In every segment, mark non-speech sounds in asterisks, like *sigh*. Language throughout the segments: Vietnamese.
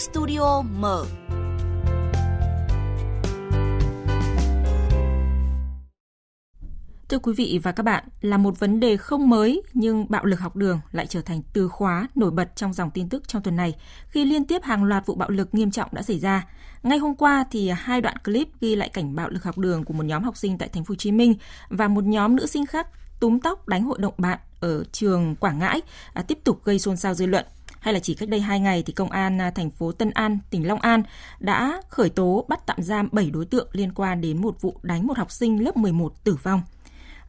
Studio mở. Thưa quý vị và các bạn, là một vấn đề không mới nhưng bạo lực học đường lại trở thành từ khóa nổi bật trong dòng tin tức trong tuần này khi liên tiếp hàng loạt vụ bạo lực nghiêm trọng đã xảy ra. Ngay hôm qua thì hai đoạn clip ghi lại cảnh bạo lực học đường của một nhóm học sinh tại thành phố Hồ Chí Minh và một nhóm nữ sinh khác túm tóc đánh hội đồng bạn ở trường Quảng Ngãi à, tiếp tục gây xôn xao dư luận hay là chỉ cách đây 2 ngày thì công an à, thành phố Tân An, tỉnh Long An đã khởi tố bắt tạm giam 7 đối tượng liên quan đến một vụ đánh một học sinh lớp 11 tử vong.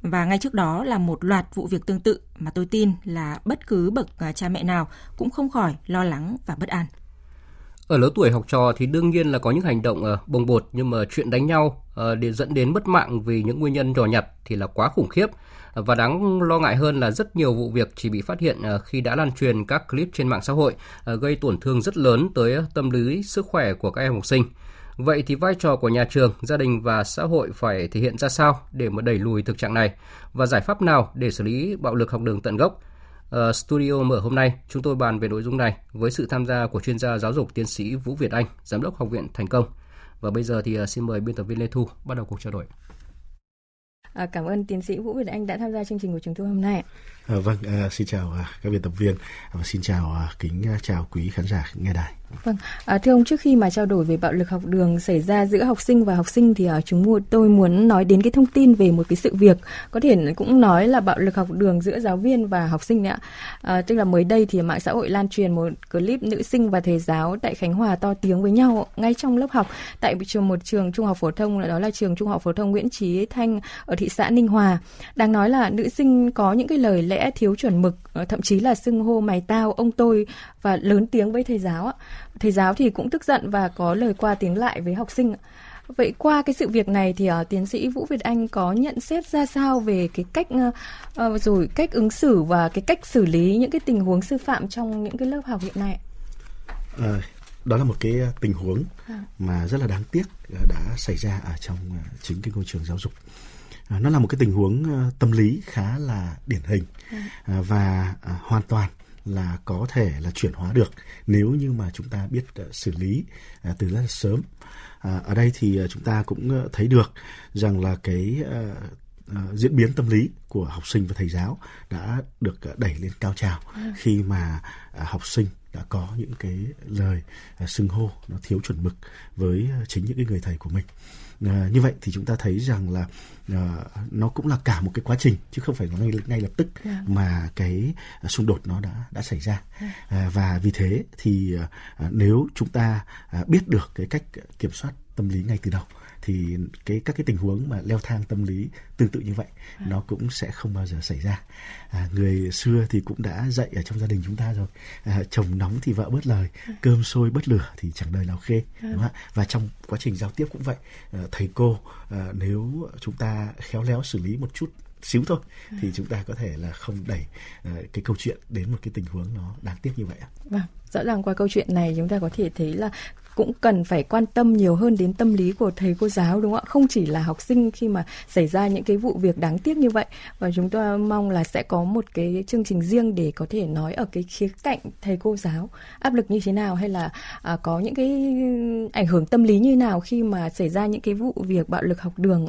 Và ngay trước đó là một loạt vụ việc tương tự mà tôi tin là bất cứ bậc à, cha mẹ nào cũng không khỏi lo lắng và bất an. Ở lứa tuổi học trò thì đương nhiên là có những hành động uh, bồng bột nhưng mà chuyện đánh nhau uh, để dẫn đến mất mạng vì những nguyên nhân nhỏ nhặt thì là quá khủng khiếp. Và đáng lo ngại hơn là rất nhiều vụ việc chỉ bị phát hiện ờ, khi đã lan truyền các clip trên mạng xã hội gây tổn thương rất lớn tới tâm lý sức khỏe của các em học sinh. Vậy thì vai trò của nhà trường, gia đình và xã hội phải thể hiện ra sao để mà đẩy lùi thực trạng này và giải pháp nào để xử lý bạo lực học đường tận gốc? Uh, studio mở hôm nay, chúng tôi bàn về nội dung này với sự tham gia của chuyên gia giáo dục tiến sĩ Vũ Việt Anh, giám đốc học viện Thành Công. Và bây giờ thì uh, xin mời biên tập viên Lê Thu bắt đầu cuộc trao đổi. À, cảm ơn tiến sĩ Vũ Việt Anh đã tham gia chương trình của chúng tôi hôm nay. À, vâng, à, xin chào à, các biên tập viên và xin chào à, kính à, chào quý khán giả nghe đài. Vâng, à, thưa ông trước khi mà trao đổi về bạo lực học đường xảy ra giữa học sinh và học sinh thì à, chúng tôi muốn nói đến cái thông tin về một cái sự việc có thể cũng nói là bạo lực học đường giữa giáo viên và học sinh ạ. À, tức là mới đây thì mạng xã hội lan truyền một clip nữ sinh và thầy giáo tại Khánh Hòa to tiếng với nhau ngay trong lớp học tại trường một trường trung học phổ thông đó là trường trung học phổ thông Nguyễn Chí Thanh ở thị xã Ninh Hòa. Đang nói là nữ sinh có những cái lời lẽ thiếu chuẩn mực, ờ, thậm chí là xưng hô mày tao, ông tôi và lớn tiếng với thầy giáo ạ thầy giáo thì cũng tức giận và có lời qua tiếng lại với học sinh Vậy qua cái sự việc này thì uh, tiến sĩ Vũ Việt Anh có nhận xét ra sao về cái cách uh, uh, rồi cách ứng xử và cái cách xử lý những cái tình huống sư phạm trong những cái lớp học hiện nay? À, đó là một cái tình huống à. mà rất là đáng tiếc đã xảy ra ở trong chính cái ngôi trường giáo dục. À, nó là một cái tình huống tâm lý khá là điển hình à. và à, hoàn toàn là có thể là chuyển hóa được nếu như mà chúng ta biết uh, xử lý từ rất là sớm. Ở đây thì uh, chúng ta cũng thấy được rằng là cái diễn biến tâm lý của học sinh và thầy giáo đã được đẩy lên cao trào ừ. khi mà học sinh đã có những cái lời xưng hô nó thiếu chuẩn mực với chính những cái người thầy của mình. À, như vậy thì chúng ta thấy rằng là à, nó cũng là cả một cái quá trình chứ không phải là ngay ngay lập tức yeah. Dạ. mà cái xung đột nó đã đã xảy ra. Dạ. à, và vì thế thì à, nếu chúng ta à, biết được cái cách kiểm soát tâm lý ngay từ đầu thì cái các cái tình huống mà leo thang tâm lý tương tự như vậy à. nó cũng sẽ không bao giờ xảy ra à, người xưa thì cũng đã dạy ở trong gia đình chúng ta rồi à, chồng nóng thì vợ bớt lời à. cơm sôi bất lửa thì chẳng đời nào khê à. đúng không? và trong quá trình giao tiếp cũng vậy à, thầy cô à, nếu chúng ta khéo léo xử lý một chút xíu thôi à. thì chúng ta có thể là không đẩy uh, cái câu chuyện đến một cái tình huống nó đáng tiếc như vậy ạ. Vâng, rõ ràng qua câu chuyện này chúng ta có thể thấy là cũng cần phải quan tâm nhiều hơn đến tâm lý của thầy cô giáo đúng không ạ? Không chỉ là học sinh khi mà xảy ra những cái vụ việc đáng tiếc như vậy và chúng tôi mong là sẽ có một cái chương trình riêng để có thể nói ở cái khía cạnh thầy cô giáo áp lực như thế nào hay là à, có những cái ảnh hưởng tâm lý như nào khi mà xảy ra những cái vụ việc bạo lực học đường.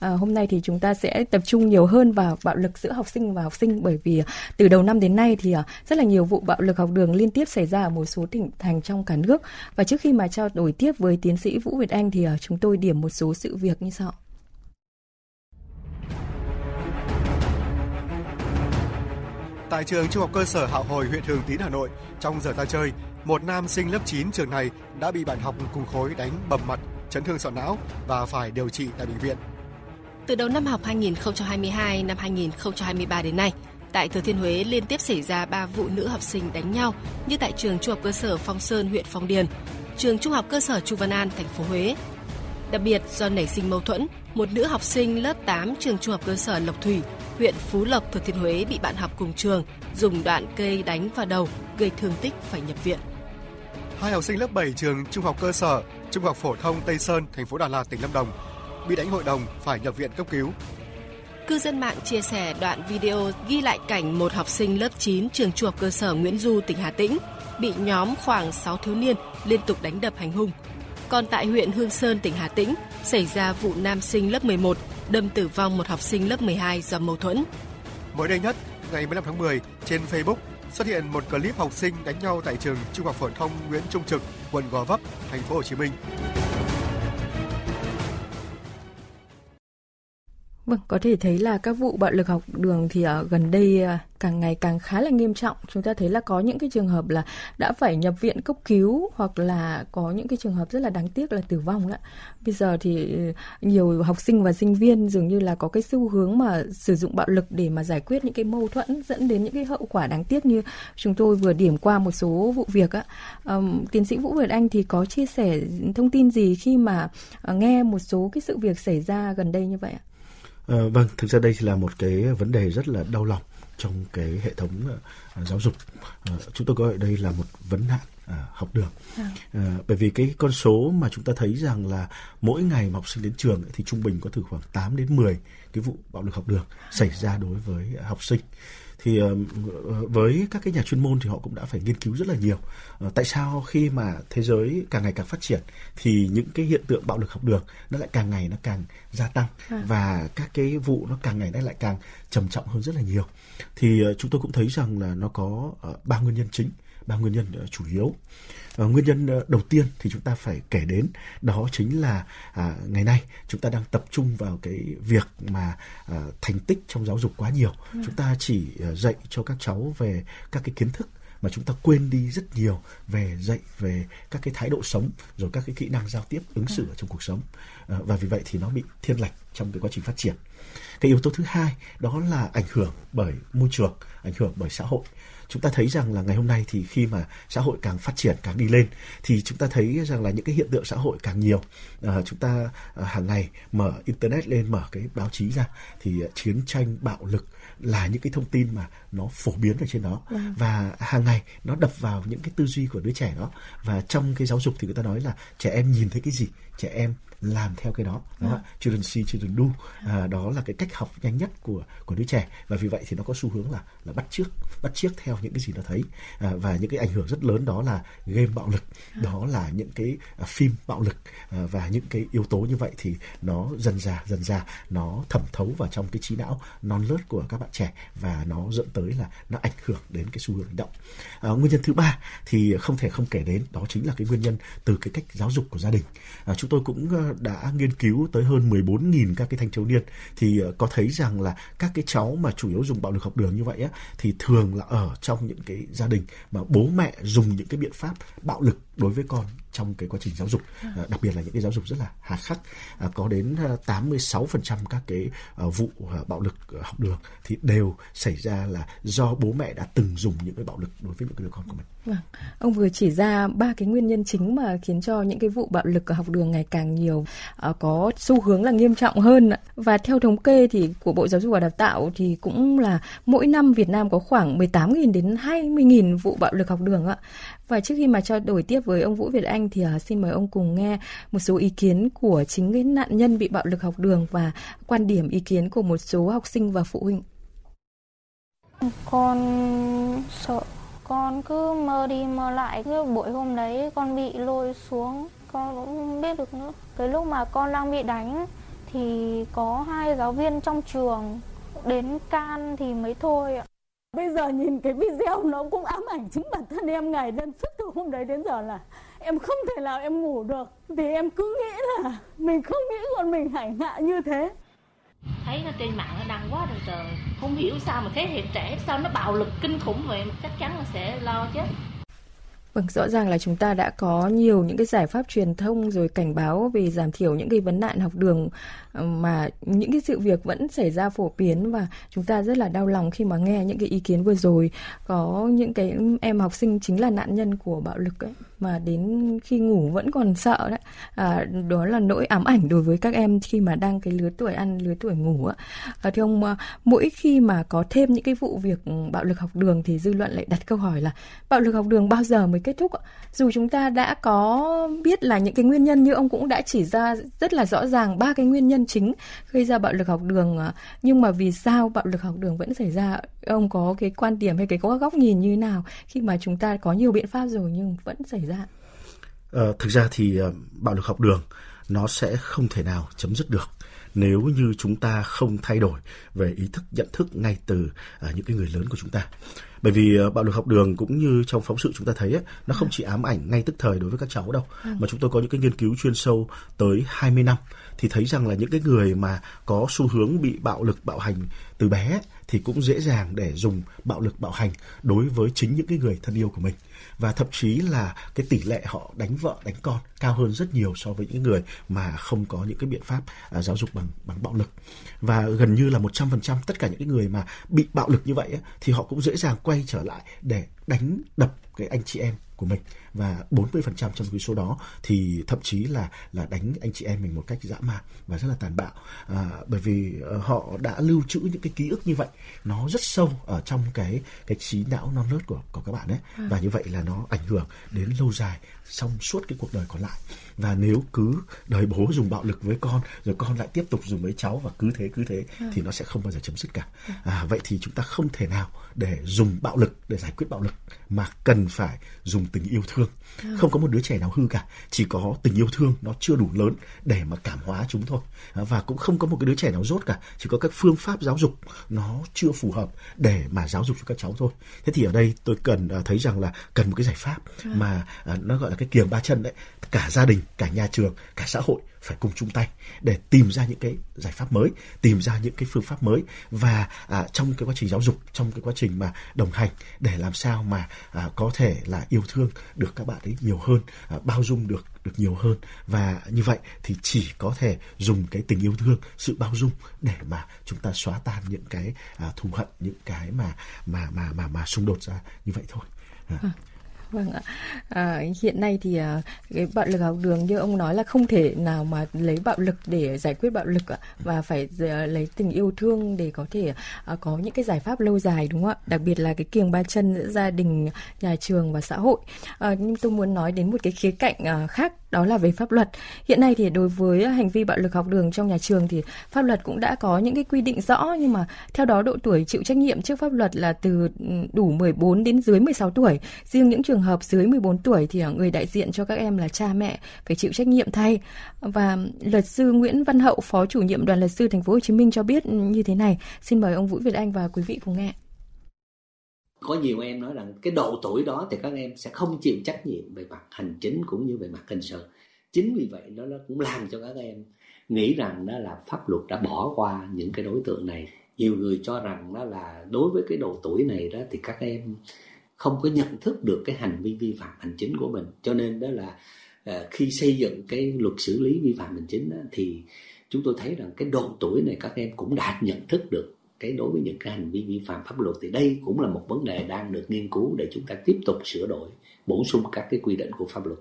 À, hôm nay thì chúng ta sẽ tập trung nhiều hơn vào bạo lực giữa học sinh và học sinh bởi vì à, từ đầu năm đến nay thì à, rất là nhiều vụ bạo lực học đường liên tiếp xảy ra ở một số tỉnh thành trong cả nước và trước khi mà trao đổi tiếp với tiến sĩ Vũ Việt Anh thì uh, chúng tôi điểm một số sự việc như sau. Tại trường Trung học cơ sở Hạo Hồi, huyện Thường Tín, Hà Nội, trong giờ ra chơi, một nam sinh lớp 9 trường này đã bị bạn học cùng khối đánh bầm mặt, chấn thương sọ não và phải điều trị tại bệnh viện. Từ đầu năm học 2022 năm 2023 đến nay, Tại Thừa Thiên Huế liên tiếp xảy ra 3 vụ nữ học sinh đánh nhau như tại trường Trung học cơ sở Phong Sơn, huyện Phong Điền, trường Trung học cơ sở Chu Văn An, thành phố Huế. Đặc biệt do nảy sinh mâu thuẫn, một nữ học sinh lớp 8 trường Trung học cơ sở Lộc Thủy, huyện Phú Lộc, Thừa Thiên Huế bị bạn học cùng trường dùng đoạn cây đánh vào đầu, gây thương tích phải nhập viện. Hai học sinh lớp 7 trường Trung học cơ sở Trung học phổ thông Tây Sơn, thành phố Đà Lạt, tỉnh Lâm Đồng bị đánh hội đồng phải nhập viện cấp cứu cư dân mạng chia sẻ đoạn video ghi lại cảnh một học sinh lớp 9 trường trung học cơ sở Nguyễn Du, tỉnh Hà Tĩnh bị nhóm khoảng 6 thiếu niên liên tục đánh đập hành hung. Còn tại huyện Hương Sơn, tỉnh Hà Tĩnh, xảy ra vụ nam sinh lớp 11 đâm tử vong một học sinh lớp 12 do mâu thuẫn. Mới đây nhất, ngày 15 tháng 10, trên Facebook xuất hiện một clip học sinh đánh nhau tại trường Trung học phổ thông Nguyễn Trung Trực, quận Gò Vấp, thành phố Hồ Chí Minh. Vâng, có thể thấy là các vụ bạo lực học đường thì ở gần đây ờ, càng ngày càng khá là nghiêm trọng. Chúng ta thấy là có những cái trường hợp là đã phải nhập viện cấp cứu hoặc là có những cái trường hợp rất là đáng tiếc là tử vong đó. Bây giờ thì ừ, nhiều học sinh và sinh viên dường như là có cái xu hướng mà sử dụng bạo lực để mà giải quyết những cái mâu thuẫn dẫn đến những cái hậu quả đáng tiếc như chúng tôi vừa điểm qua một số vụ việc á. Um, tiến sĩ Vũ Việt Anh thì có chia sẻ thông tin gì khi mà uh, nghe một số cái sự việc xảy ra gần đây như vậy ạ? À, vâng, thực ra đây là một cái vấn đề rất là đau lòng trong cái hệ thống uh, giáo dục. Uh, chúng tôi gọi đây là một vấn nạn uh, học đường. Uh, bởi vì cái con số mà chúng ta thấy rằng là mỗi ngày mà học sinh đến trường ấy, thì trung bình có từ khoảng 8 đến 10 cái vụ bạo lực học đường xảy ra đối với học sinh thì ờ, với các cái nhà chuyên môn thì họ cũng đã phải nghiên cứu rất là nhiều. Ờ, tại sao khi mà thế giới càng ngày càng phát triển thì những cái hiện tượng bạo lực học đường nó lại càng ngày nó càng gia tăng à. và các cái vụ nó càng ngày nó lại càng trầm trọng hơn rất là nhiều? Thì ờ, chúng tôi cũng thấy rằng là nó có ba nguyên nhân chính ba nguyên nhân chủ yếu À, nguyên nhân đầu tiên thì chúng ta phải kể đến đó chính là à, ngày nay chúng ta đang tập trung vào cái việc mà à, thành tích trong giáo dục quá nhiều. Ừ. Chúng ta chỉ dạy cho các cháu về các cái kiến thức mà chúng ta quên đi rất nhiều về dạy về các cái thái độ sống rồi các cái kỹ năng giao tiếp ứng xử ở trong cuộc sống. Ờ, và vì vậy thì nó bị thiên lệch trong cái quá trình phát triển. Cái yếu tố thứ hai đó là ảnh hưởng bởi môi trường ảnh hưởng bởi xã hội. Chúng ta thấy rằng là ngày hôm nay thì khi mà xã hội càng phát triển càng đi lên thì chúng ta thấy rằng là những cái hiện tượng xã hội càng nhiều. À, chúng ta à, hàng ngày mở internet lên mở cái báo chí ra thì chiến tranh bạo lực là những cái thông tin mà nó phổ biến ở trên đó. Vâng. và hàng ngày nó đập vào những cái tư duy của đứa trẻ đó. Và trong cái giáo dục thì người ta nói là trẻ em nhìn thấy cái gì? Trẻ em làm theo cái đó, đó à. children see children do. À, đó là cái cách học nhanh nhất của của đứa trẻ. Và vì vậy thì nó có xu hướng là là bắt trước bắt chiếc theo những cái gì nó thấy. À, và những cái ảnh hưởng rất lớn đó là game bạo lực. À. đó là những cái à, phim bạo lực. À, và những cái yếu tố như vậy thì nó dần dà dần dà. Nó thẩm thấu vào trong cái trí não non lớt của các bạn trẻ. Và nó dẫn tới là nó ảnh hưởng đến cái xu hướng hành động. À, nguyên nhân thứ ba thì không thể không kể đến đó chính là cái nguyên nhân từ cái cách giáo dục của gia đình. À, chúng tôi cũng đã nghiên cứu tới hơn 14.000 các cái thanh thiếu niên, thì ờ, có thấy rằng là các cái cháu mà chủ yếu dùng bạo lực học đường như vậy á, thì thường là ở trong những cái gia đình mà bố mẹ dùng những cái biện pháp bạo lực đối với con trong cái quá trình giáo dục à. đặc biệt là những cái giáo dục rất là hà khắc à, có đến 86% các cái vụ bạo lực học đường thì đều xảy ra là do bố mẹ đã từng dùng những cái bạo lực đối với những cái đứa con của mình. Vâng. Ông vừa chỉ ra ba cái nguyên nhân chính mà khiến cho những cái vụ bạo lực ở học đường ngày càng nhiều có xu hướng là nghiêm trọng hơn và theo thống kê thì của Bộ Giáo dục và Đào tạo thì cũng là mỗi năm Việt Nam có khoảng 18.000 đến 20.000 vụ bạo lực học đường ạ. Và trước khi mà trao đổi tiếp với ông Vũ Việt Anh thì uh, xin mời ông cùng nghe một số ý kiến của chính cái nạn nhân bị bạo lực học đường và quan điểm ý kiến của một số học sinh và phụ huynh. Con sợ con cứ mơ đi mơ lại cứ buổi hôm đấy con bị lôi xuống con cũng không biết được nữa cái lúc mà con đang bị đánh thì có hai giáo viên trong trường đến can thì mới thôi ạ Bây giờ nhìn cái video nó cũng ám ảnh chính bản thân em, ngày đêm suốt từ hôm đấy đến giờ là em không thể nào em ngủ được. Thì em cứ nghĩ là mình không nghĩ còn mình hành hạ như thế. Thấy nó trên mạng nó đăng quá rồi trời, không hiểu sao mà thế hệ trẻ, sao nó bạo lực kinh khủng vậy? Chắc chắn là sẽ lo chết Vâng, rõ ràng là chúng ta đã có nhiều những cái giải pháp truyền thông rồi cảnh báo về giảm thiểu những cái vấn nạn học đường ờ, mà những cái sự việc vẫn xảy ra phổ biến và chúng ta rất là đau lòng khi mà nghe những cái ý kiến vừa rồi. Có những cái em học sinh chính là nạn nhân của bạo lực ấy mà đến khi ngủ vẫn còn sợ đấy. À, đó là nỗi ám ảnh đối với các em khi mà đang cái lứa tuổi ăn lứa tuổi ngủ á. À, thưa ông à, mỗi khi mà có thêm những cái vụ việc ừ, bạo lực học đường thì dư luận lại đặt câu hỏi là bạo lực học đường bao giờ mới kết thúc ạ? dù chúng ta đã có biết là những cái nguyên nhân như ông cũng đã chỉ ra rất là rõ ràng ba cái nguyên nhân chính gây ra bạo lực học đường à. nhưng mà vì sao bạo lực học đường vẫn xảy ra? Ông có cái quan điểm hay cái góc nhìn như thế nào khi mà chúng ta có nhiều biện pháp rồi nhưng vẫn xảy ra? Ờ, thực ra thì uh, bạo lực học đường nó sẽ không thể nào chấm dứt được nếu như chúng ta không thay đổi về ý thức nhận thức ngay từ uh, những cái người lớn của chúng ta. Bởi vì uh, bạo lực học đường cũng như trong phóng sự chúng ta thấy ấy, nó không chỉ ám ảnh ngay tức thời đối với các cháu đâu ừ. mà chúng tôi có những cái nghiên cứu chuyên sâu tới 20 năm thì thấy rằng là những cái người mà có xu hướng bị bạo lực bạo hành từ bé thì cũng dễ dàng để dùng bạo lực bạo hành đối với chính những cái người thân yêu của mình. Và thậm chí là cái tỷ lệ họ đánh vợ đánh con cao hơn rất nhiều so với những người mà không có những cái biện pháp à, giáo dục bằng bằng bạo lực. Và gần như là 100% tất cả những cái người mà bị bạo lực như vậy ấy, thì họ cũng dễ dàng quay trở lại để đánh đập cái anh chị em của mình và 40% trong cái số đó thì thậm chí là là đánh anh chị em mình một cách dã man và rất là tàn bạo. À, bởi vì uh, họ đã lưu trữ những cái ký ức như vậy nó rất sâu ở trong cái cái trí não non nớt của của các bạn ấy. À. và như vậy là nó ảnh hưởng đến lâu dài trong suốt cái cuộc đời còn lại. Và nếu cứ đời bố dùng bạo lực với con rồi con lại tiếp tục dùng với cháu và cứ thế cứ thế à. thì nó sẽ không bao giờ chấm dứt cả. À, vậy thì chúng ta không thể nào để dùng bạo lực để giải quyết bạo lực mà cần phải dùng tình yêu thương à. không có một đứa trẻ nào hư cả chỉ có tình yêu thương nó chưa đủ lớn để mà cảm hóa chúng thôi à, và cũng không có một cái đứa trẻ nào rốt cả chỉ có các phương pháp giáo dục nó chưa phù hợp để mà giáo dục cho các cháu thôi thế thì ở đây tôi cần uh, thấy rằng là cần một cái giải pháp à. mà uh, nó gọi là cái kiềng ba chân đấy cả gia đình cả nhà trường cả xã hội phải cùng chung tay để tìm ra những cái giải pháp mới tìm ra những cái phương pháp mới và à, trong cái quá trình giáo dục trong cái quá trình mà đồng hành để làm sao mà à, có thể là yêu thương được các bạn ấy nhiều hơn à, bao dung được được nhiều hơn và như vậy thì chỉ có thể dùng cái tình yêu thương sự bao dung để mà chúng ta xóa tan những cái à, thù hận những cái mà mà mà mà mà xung đột ra như vậy thôi à. À. Vâng ạ. À, hiện nay thì à, cái bạo lực học đường như ông nói là không thể nào mà lấy bạo lực để giải quyết bạo lực ạ và phải à, lấy tình yêu thương để có thể à, có những cái giải pháp lâu dài đúng không ạ? Đặc biệt là cái kiềng ba chân giữa gia đình, nhà trường và xã hội. À, nhưng tôi muốn nói đến một cái khía cạnh à, khác đó là về pháp luật. Hiện nay thì đối với hành vi bạo lực học đường trong nhà trường thì pháp luật cũng đã có những cái quy định rõ nhưng mà theo đó độ tuổi chịu trách nhiệm trước pháp luật là từ ừ, đủ 14 đến dưới 16 tuổi. Riêng những trường hợp dưới 14 tuổi thì à, người đại diện cho các em là cha mẹ phải chịu trách nhiệm thay. Và luật sư Nguyễn Văn Hậu, phó chủ nhiệm đoàn luật sư thành phố Hồ Chí Minh cho biết như thế này. Xin mời ông Vũ Việt Anh và quý vị cùng nghe có nhiều em nói rằng cái độ tuổi đó thì các em sẽ không chịu trách nhiệm về mặt hành chính cũng như về mặt hình sự chính vì vậy đó nó cũng làm cho các em nghĩ rằng đó là pháp luật đã bỏ qua những cái đối tượng này nhiều người cho rằng đó là đối với cái độ tuổi này đó thì các em không có nhận thức được cái hành vi vi phạm hành chính của mình. Cho nên đó là ờ, khi xây dựng cái luật xử lý vi phạm hành chính đó, thì chúng tôi thấy rằng cái độ tuổi này các em cũng đã nhận thức được cái đối với những cái hành vi vi phạm pháp luật. Thì đây cũng là một vấn đề đang được nghiên cứu để chúng ta tiếp tục sửa đổi bổ sung các cái quy định của pháp luật.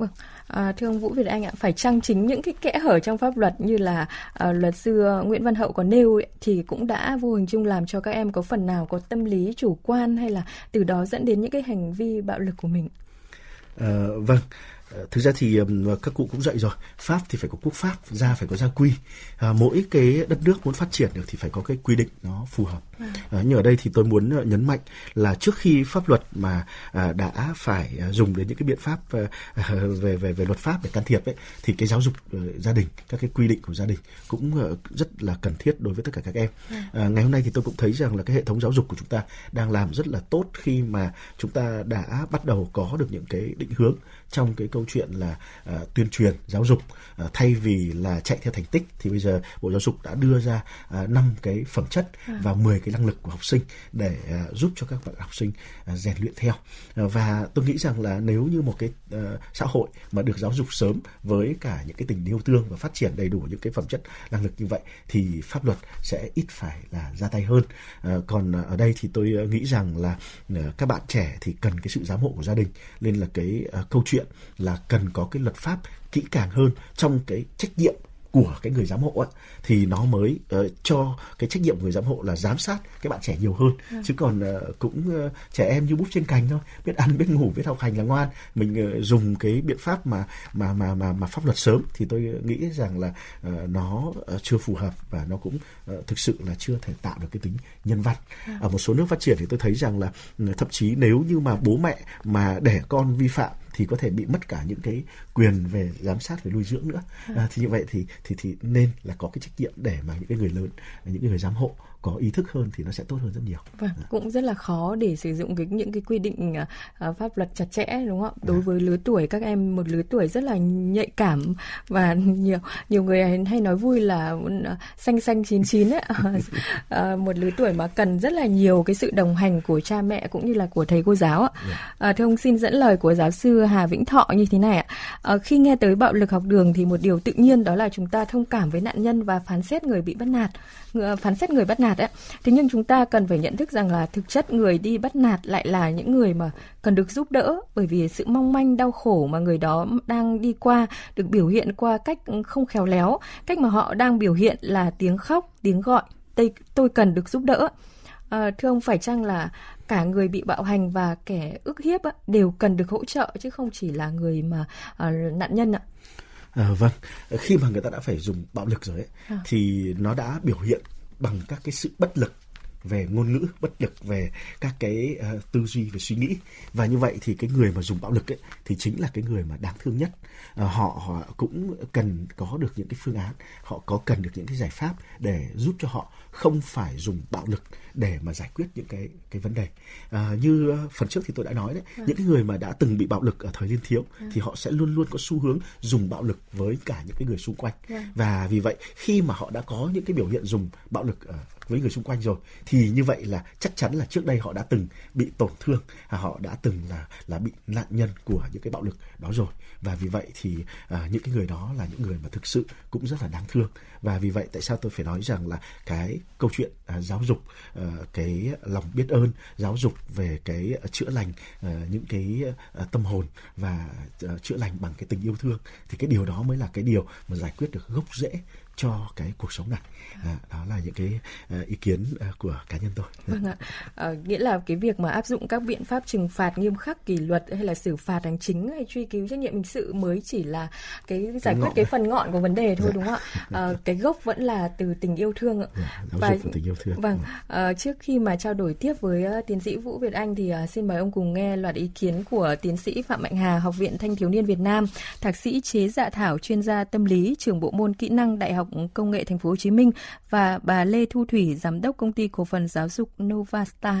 Vâng, à, thưa ông Vũ Việt Anh ạ, phải chăng chính những cái kẽ hở trong pháp luật như là à, luật sư ờ, Nguyễn Văn Hậu có nêu ấy, thì cũng đã vô hình chung làm cho các em có phần nào có tâm lý chủ quan hay là từ đó dẫn đến những cái hành vi bạo lực của mình? À, vâng, thực ra thì các cụ cũng dạy rồi pháp thì phải có quốc pháp gia phải có gia quy. À, mỗi cái đất nước muốn phát triển được thì phải có cái quy định nó phù hợp. À, nhưng ở đây thì tôi muốn ờ, nhấn mạnh là trước khi pháp luật mà à, đã phải dùng đến những cái biện pháp à, *laughs* về về về luật pháp để can thiệp ấy thì cái giáo dục uh, gia đình các cái quy định của gia đình cũng uh, rất là cần thiết đối với tất cả các em. À, ngày hôm nay thì tôi cũng thấy rằng là cái hệ thống giáo dục của chúng ta đang làm rất là tốt khi mà chúng ta đã bắt đầu có được những cái định hướng trong cái câu chuyện là uh, tuyên truyền giáo dục uh, thay vì là chạy theo thành tích thì bây giờ bộ giáo dục đã đưa ra năm uh, cái phẩm chất à. và 10 cái năng lực của học sinh để uh, giúp cho các bạn học sinh uh, rèn luyện theo. Uh, và tôi nghĩ rằng là nếu như một cái uh, xã hội mà được giáo dục sớm với cả những cái tình yêu thương và phát triển đầy đủ những cái phẩm chất năng lực như vậy thì pháp luật sẽ ít phải là ra tay hơn. Uh, còn ở đây thì tôi nghĩ rằng là uh, các bạn trẻ thì cần cái sự giám hộ của gia đình. Nên là cái uh, câu chuyện là cần có cái luật pháp kỹ càng hơn trong cái trách nhiệm của cái người giám hộ ấy, thì nó mới uh, cho cái trách nhiệm của người giám hộ là giám sát cái bạn trẻ nhiều hơn ừ. chứ còn uh, cũng uh, trẻ em như búp trên cành thôi biết ăn biết ngủ biết học hành là ngoan mình uh, dùng cái biện pháp mà mà mà mà mà pháp luật sớm thì tôi nghĩ rằng là uh, nó uh, chưa phù hợp và nó cũng uh, thực sự là chưa thể tạo được cái tính nhân văn ừ. ở một số nước phát triển thì tôi thấy rằng là uh, thậm chí nếu như mà bố mẹ mà để con vi phạm thì có thể bị mất cả những cái quyền về giám sát về nuôi dưỡng nữa. À, thì như vậy thì thì thì nên là có cái trách nhiệm để mà những cái người lớn những cái người giám hộ có ý thức hơn thì nó sẽ tốt hơn rất nhiều. Vâng, à. cũng rất là khó để sử dụng cái những cái quy định uh, pháp luật chặt chẽ đúng không ạ? Đối à. với lứa tuổi các em một lứa tuổi rất là nhạy cảm và *laughs* nhiều nhiều người hay nói vui là uh, xanh xanh chín chín ấy, uh, *laughs* *laughs* một lứa tuổi mà cần rất là nhiều cái sự đồng hành của cha mẹ cũng như là của thầy cô giáo ạ. Uh, thưa ông xin dẫn lời của giáo sư Hà Vĩnh Thọ như thế này ạ. Uh, khi nghe tới bạo lực học đường thì một điều tự nhiên đó là chúng ta thông cảm với nạn nhân và phán xét người bị bắt nạt, phán xét người bắt nạt nạt ấy. Thế nhưng chúng ta cần phải nhận thức rằng là thực chất người đi bắt nạt lại là những người mà cần được giúp đỡ bởi vì sự mong manh đau khổ mà người đó đang đi qua được biểu hiện qua cách không khéo léo, cách mà họ đang biểu hiện là tiếng khóc, tiếng gọi, tôi, cần được giúp đỡ. À, thưa ông phải chăng là cả người bị bạo hành và kẻ ức hiếp đều cần được hỗ trợ chứ không chỉ là người mà à, nạn nhân ạ? À, vâng, khi mà người ta đã phải dùng bạo lực rồi ấy, à. thì nó đã biểu hiện bằng các cái sự bất lực về ngôn ngữ bất lực về các cái uh, tư duy về suy nghĩ và như vậy thì cái người mà dùng bạo lực ấy thì chính là cái người mà đáng thương nhất uh, họ họ cũng cần có được những cái phương án họ có cần được những cái giải pháp để giúp cho họ không phải dùng bạo lực để mà giải quyết những cái cái vấn đề à, như phần trước thì tôi đã nói đấy à. những cái người mà đã từng bị bạo lực ở thời niên thiếu à. thì họ sẽ luôn luôn có xu hướng dùng bạo lực với cả những cái người xung quanh à. và vì vậy khi mà họ đã có những cái biểu hiện dùng bạo lực ở với người xung quanh rồi thì như vậy là chắc chắn là trước đây họ đã từng bị tổn thương à, họ đã từng là là bị nạn nhân của những cái bạo lực đó rồi. Và vì vậy thì à, những cái người đó là những người mà thực sự cũng rất là đáng thương. Và vì vậy tại sao tôi phải nói rằng là cái câu chuyện à, giáo dục à, cái lòng biết ơn giáo dục về cái chữa lành à, những cái à, tâm hồn và à, chữa lành bằng cái tình yêu thương thì cái điều đó mới là cái điều mà giải quyết được gốc rễ cho cái cuộc sống này. À, đó là những cái uh, ý kiến uh, của cá nhân tôi. *laughs* Vâng ạ. À, nghĩa là cái việc mà áp dụng các biện pháp trừng phạt nghiêm khắc kỷ luật hay là xử phạt hành chính hay truy cứu trách nhiệm hình sự mới chỉ là cái giải quyết cái phần ngọn của vấn đề *laughs* thôi dạ. đúng không ạ? À, cái gốc vẫn là từ tình yêu thương ạ. Dạ, và tình yêu thương. Vâng. À, trước khi mà trao đổi tiếp với tiến sĩ Vũ Việt Anh thì xin mời ông cùng nghe loạt ý kiến của tiến sĩ Phạm Mạnh Hà học viện Thanh thiếu niên Việt Nam thạc sĩ chế dạ thảo chuyên gia tâm lý trưởng bộ môn kỹ năng đại học Công nghệ Thành phố Hồ Chí Minh và bà Lê Thu Thủy, giám đốc công ty cổ phần giáo dục Novastar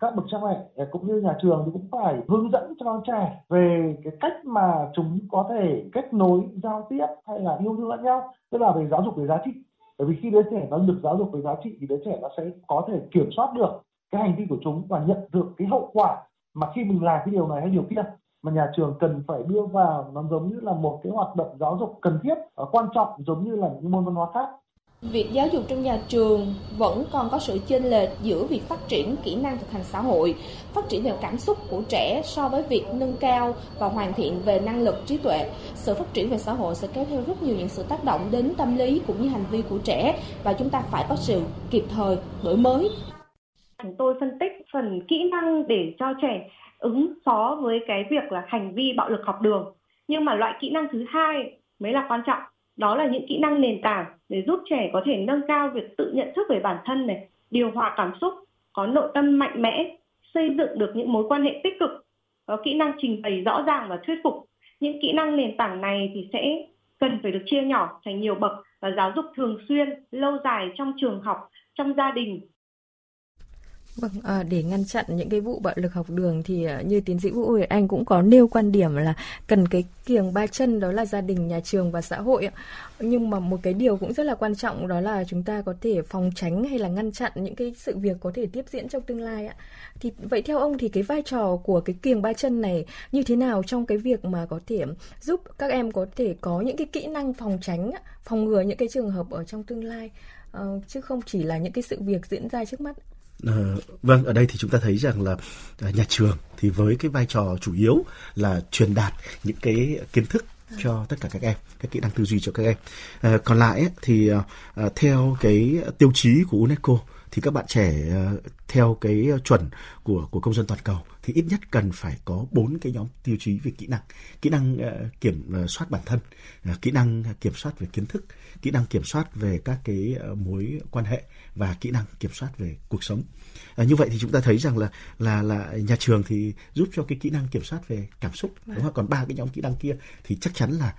các bậc cha mẹ cũng như nhà trường thì cũng phải hướng dẫn cho con trẻ về cái cách mà chúng có thể kết nối giao tiếp hay là yêu thương lẫn nhau tức là về giáo dục về giá trị. Bởi vì khi đứa trẻ nó được giáo dục về giá trị thì đứa trẻ nó sẽ có thể kiểm soát được cái hành vi của chúng và nhận được cái hậu quả mà khi mình làm cái điều này hay điều kia mà nhà trường cần phải đưa vào nó giống như là một cái hoạt động giáo dục cần thiết và quan trọng giống như là những môn văn hóa khác Việc giáo dục trong nhà trường vẫn còn có sự chênh lệch giữa việc phát triển kỹ năng thực hành xã hội, phát triển về cảm xúc của trẻ so với việc nâng cao và hoàn thiện về năng lực trí tuệ. Sự phát triển về xã hội sẽ kéo theo rất nhiều những sự tác động đến tâm lý cũng như hành vi của trẻ và chúng ta phải có sự kịp thời đổi mới. Chúng tôi phân tích phần kỹ năng để cho trẻ ứng phó với cái việc là hành vi bạo lực học đường. Nhưng mà loại kỹ năng thứ hai mới là quan trọng, đó là những kỹ năng nền tảng để giúp trẻ có thể nâng cao việc tự nhận thức về bản thân này, điều hòa cảm xúc, có nội tâm mạnh mẽ, xây dựng được những mối quan hệ tích cực, có kỹ năng trình bày rõ ràng và thuyết phục. Những kỹ năng nền tảng này thì sẽ cần phải được chia nhỏ thành nhiều bậc và giáo dục thường xuyên, lâu dài trong trường học, trong gia đình Vâng, à, để ngăn chặn những cái vụ bạo lực học đường thì ờ, như tiến sĩ Vũ Huệ Anh cũng có nêu quan điểm là cần cái kiềng ba chân đó là gia đình, nhà trường và xã hội. Nhưng mà một cái điều cũng rất là quan trọng đó là chúng ta có thể phòng tránh hay là ngăn chặn những cái sự việc có thể tiếp diễn trong tương lai ạ. Thì vậy theo ông thì cái vai trò của cái kiềng ba chân này như thế nào trong cái việc mà có thể giúp các em có thể có những cái kỹ năng phòng tránh, phòng ngừa những cái trường hợp ở trong tương lai ờ, chứ không chỉ là những cái sự việc diễn ra trước mắt. À, vâng, ở đây thì chúng ta thấy rằng là à, nhà trường thì với cái vai trò chủ yếu là truyền đạt những cái kiến thức cho tất cả các em các kỹ năng tư duy cho các em. À, còn lại ấy, thì à, theo cái tiêu chí của UNESCO thì các bạn trẻ à, theo cái chuẩn của của công dân toàn cầu thì ít nhất cần phải có bốn cái nhóm tiêu chí về kỹ năng. Kỹ năng uh, kiểm soát bản thân kỹ năng kiểm soát về kiến thức kỹ năng kiểm soát về các cái mối quan hệ và kỹ năng kiểm soát về cuộc sống. À, như vậy thì chúng ta thấy rằng là là là nhà trường thì giúp cho cái kỹ năng kiểm soát về cảm xúc đúng không? Còn ba cái nhóm kỹ năng kia thì chắc chắn là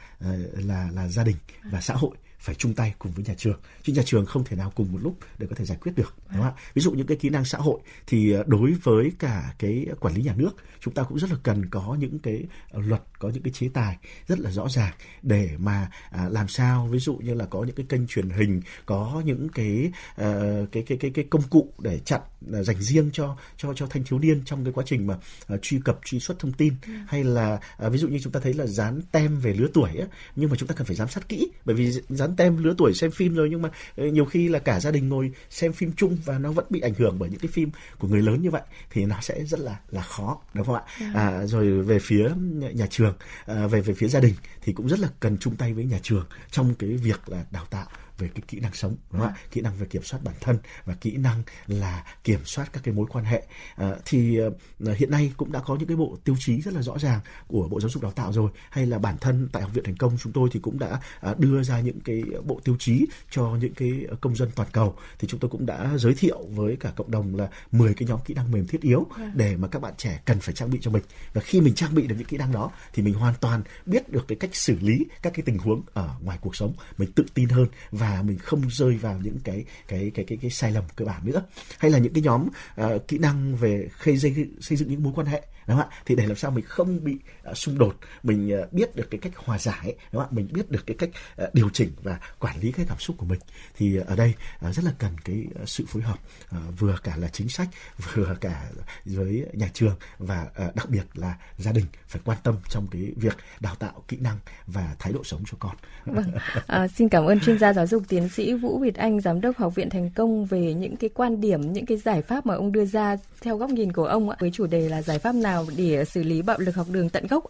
là là gia đình và xã hội phải chung tay cùng với nhà trường. Chứ nhà trường không thể nào cùng một lúc để có thể giải quyết được đúng không ạ? Ví dụ những cái kỹ năng xã hội thì ờ, đối với cả cái quản lý nhà nước chúng ta cũng rất là cần có những cái ờ, luật có những cái chế tài rất là rõ ràng để mà à, làm sao ví dụ như là có những cái kênh truyền hình có những cái uh, cái cái cái cái công cụ để chặn dành riêng cho cho cho thanh thiếu niên trong cái quá trình mà truy cập truy xuất thông tin. Ừ. hay là ví dụ như chúng ta thấy là dán tem về lứa tuổi ấy, nhưng mà chúng ta cần phải giám sát kỹ bởi vì dán tem lứa tuổi xem phim rồi nhưng mà nhiều khi là cả gia đình ngồi xem phim chung và nó vẫn bị ảnh hưởng bởi những cái phim của người lớn như vậy thì nó sẽ rất là là khó đúng không ạ dạ. à, rồi về phía nhà trường à, về về phía gia đình thì cũng rất là cần chung tay với nhà trường trong cái việc là đào tạo về cái kỹ năng sống đúng không ạ? Kỹ năng về kiểm soát bản thân và kỹ năng là kiểm soát các cái mối quan hệ. À, thì à, hiện nay cũng đã có những cái bộ tiêu chí rất là rõ ràng của bộ giáo dục đào tạo rồi. Hay là bản thân tại học viện thành công chúng tôi thì cũng đã à, đưa ra những cái bộ tiêu chí cho những cái công dân toàn cầu. Thì chúng tôi cũng đã giới thiệu với cả cộng đồng là 10 cái nhóm kỹ năng mềm thiết yếu dạ. để mà các bạn trẻ cần phải trang bị cho mình. Và khi mình trang bị được những kỹ năng đó thì mình hoàn toàn biết được cái cách xử lý các cái tình huống ở ngoài cuộc sống. Mình tự tin hơn và và mình không rơi vào những cái cái cái cái cái sai lầm cơ bản nữa. Hay là những cái nhóm uh, kỹ năng về xây dựng xây dựng những mối quan hệ đúng không ạ thì để làm sao mình không bị uh, xung đột mình uh, biết được cái cách hòa giải đúng không ạ mình biết được cái cách uh, điều chỉnh và quản lý cái cảm xúc của mình thì uh, ở đây uh, rất là cần cái uh, sự phối hợp uh, vừa cả là chính sách *laughs* vừa cả với nhà trường và uh, đặc biệt là gia đình phải quan tâm trong cái việc đào tạo kỹ năng và thái độ sống cho con. *laughs* Vâng. À, xin cảm ơn chuyên gia giáo dục tiến sĩ Vũ Việt Anh, giám đốc Học viện Thành Công về những cái quan điểm, những cái giải pháp mà ông đưa ra theo góc nhìn của ông với chủ đề là giải pháp nào nào để xử lý bạo lực học đường tận gốc?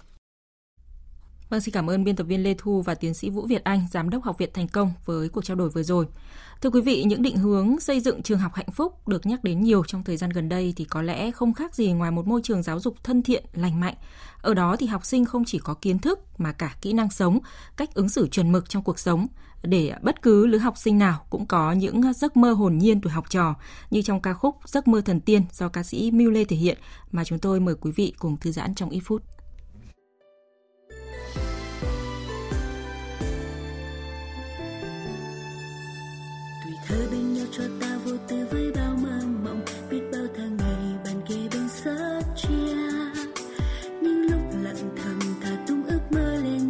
Vâng, xin cảm ơn biên tập viên Lê Thu và tiến sĩ Vũ Việt Anh, giám đốc Học viện Thành Công với cuộc trao đổi vừa rồi. Thưa quý vị, những định hướng xây dựng trường học hạnh phúc được nhắc đến nhiều trong thời gian gần đây thì có lẽ không khác gì ngoài một môi trường giáo dục thân thiện, lành mạnh. Ở đó thì học sinh không chỉ có kiến thức mà cả kỹ năng sống, cách ứng xử chuẩn mực trong cuộc sống để bất cứ lứa học sinh nào cũng có những giấc mơ hồn nhiên tuổi học trò như trong ca khúc Giấc mơ thần tiên do ca sĩ Miu Lê thể hiện mà chúng tôi mời quý vị cùng thư giãn trong ít phút.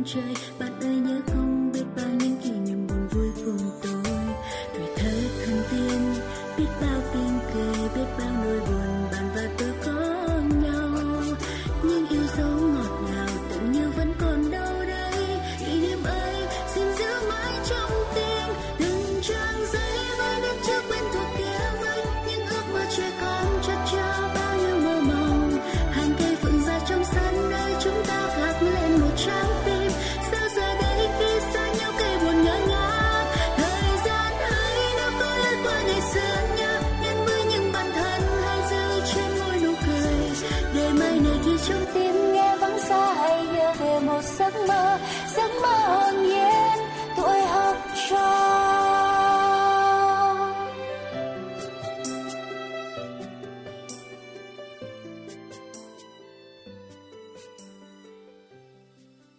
Chúng